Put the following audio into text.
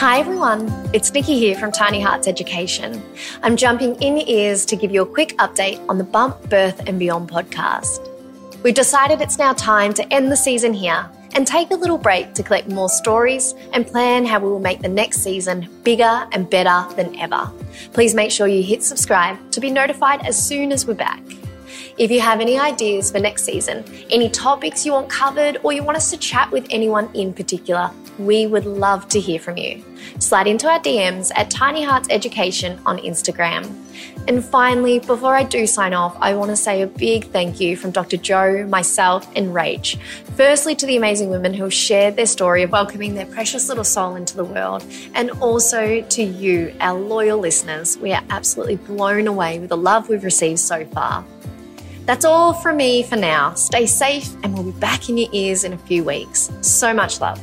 Hi everyone, it's Nikki here from Tiny Hearts Education. I'm jumping in your ears to give you a quick update on the Bump, Birth and Beyond podcast. We've decided it's now time to end the season here and take a little break to collect more stories and plan how we will make the next season bigger and better than ever. Please make sure you hit subscribe to be notified as soon as we're back. If you have any ideas for next season, any topics you want covered, or you want us to chat with anyone in particular, we would love to hear from you. Slide into our DMs at Tiny Hearts Education on Instagram. And finally, before I do sign off, I want to say a big thank you from Dr. Joe, myself, and Rach. Firstly, to the amazing women who shared their story of welcoming their precious little soul into the world, and also to you, our loyal listeners. We are absolutely blown away with the love we've received so far. That's all from me for now. Stay safe, and we'll be back in your ears in a few weeks. So much love.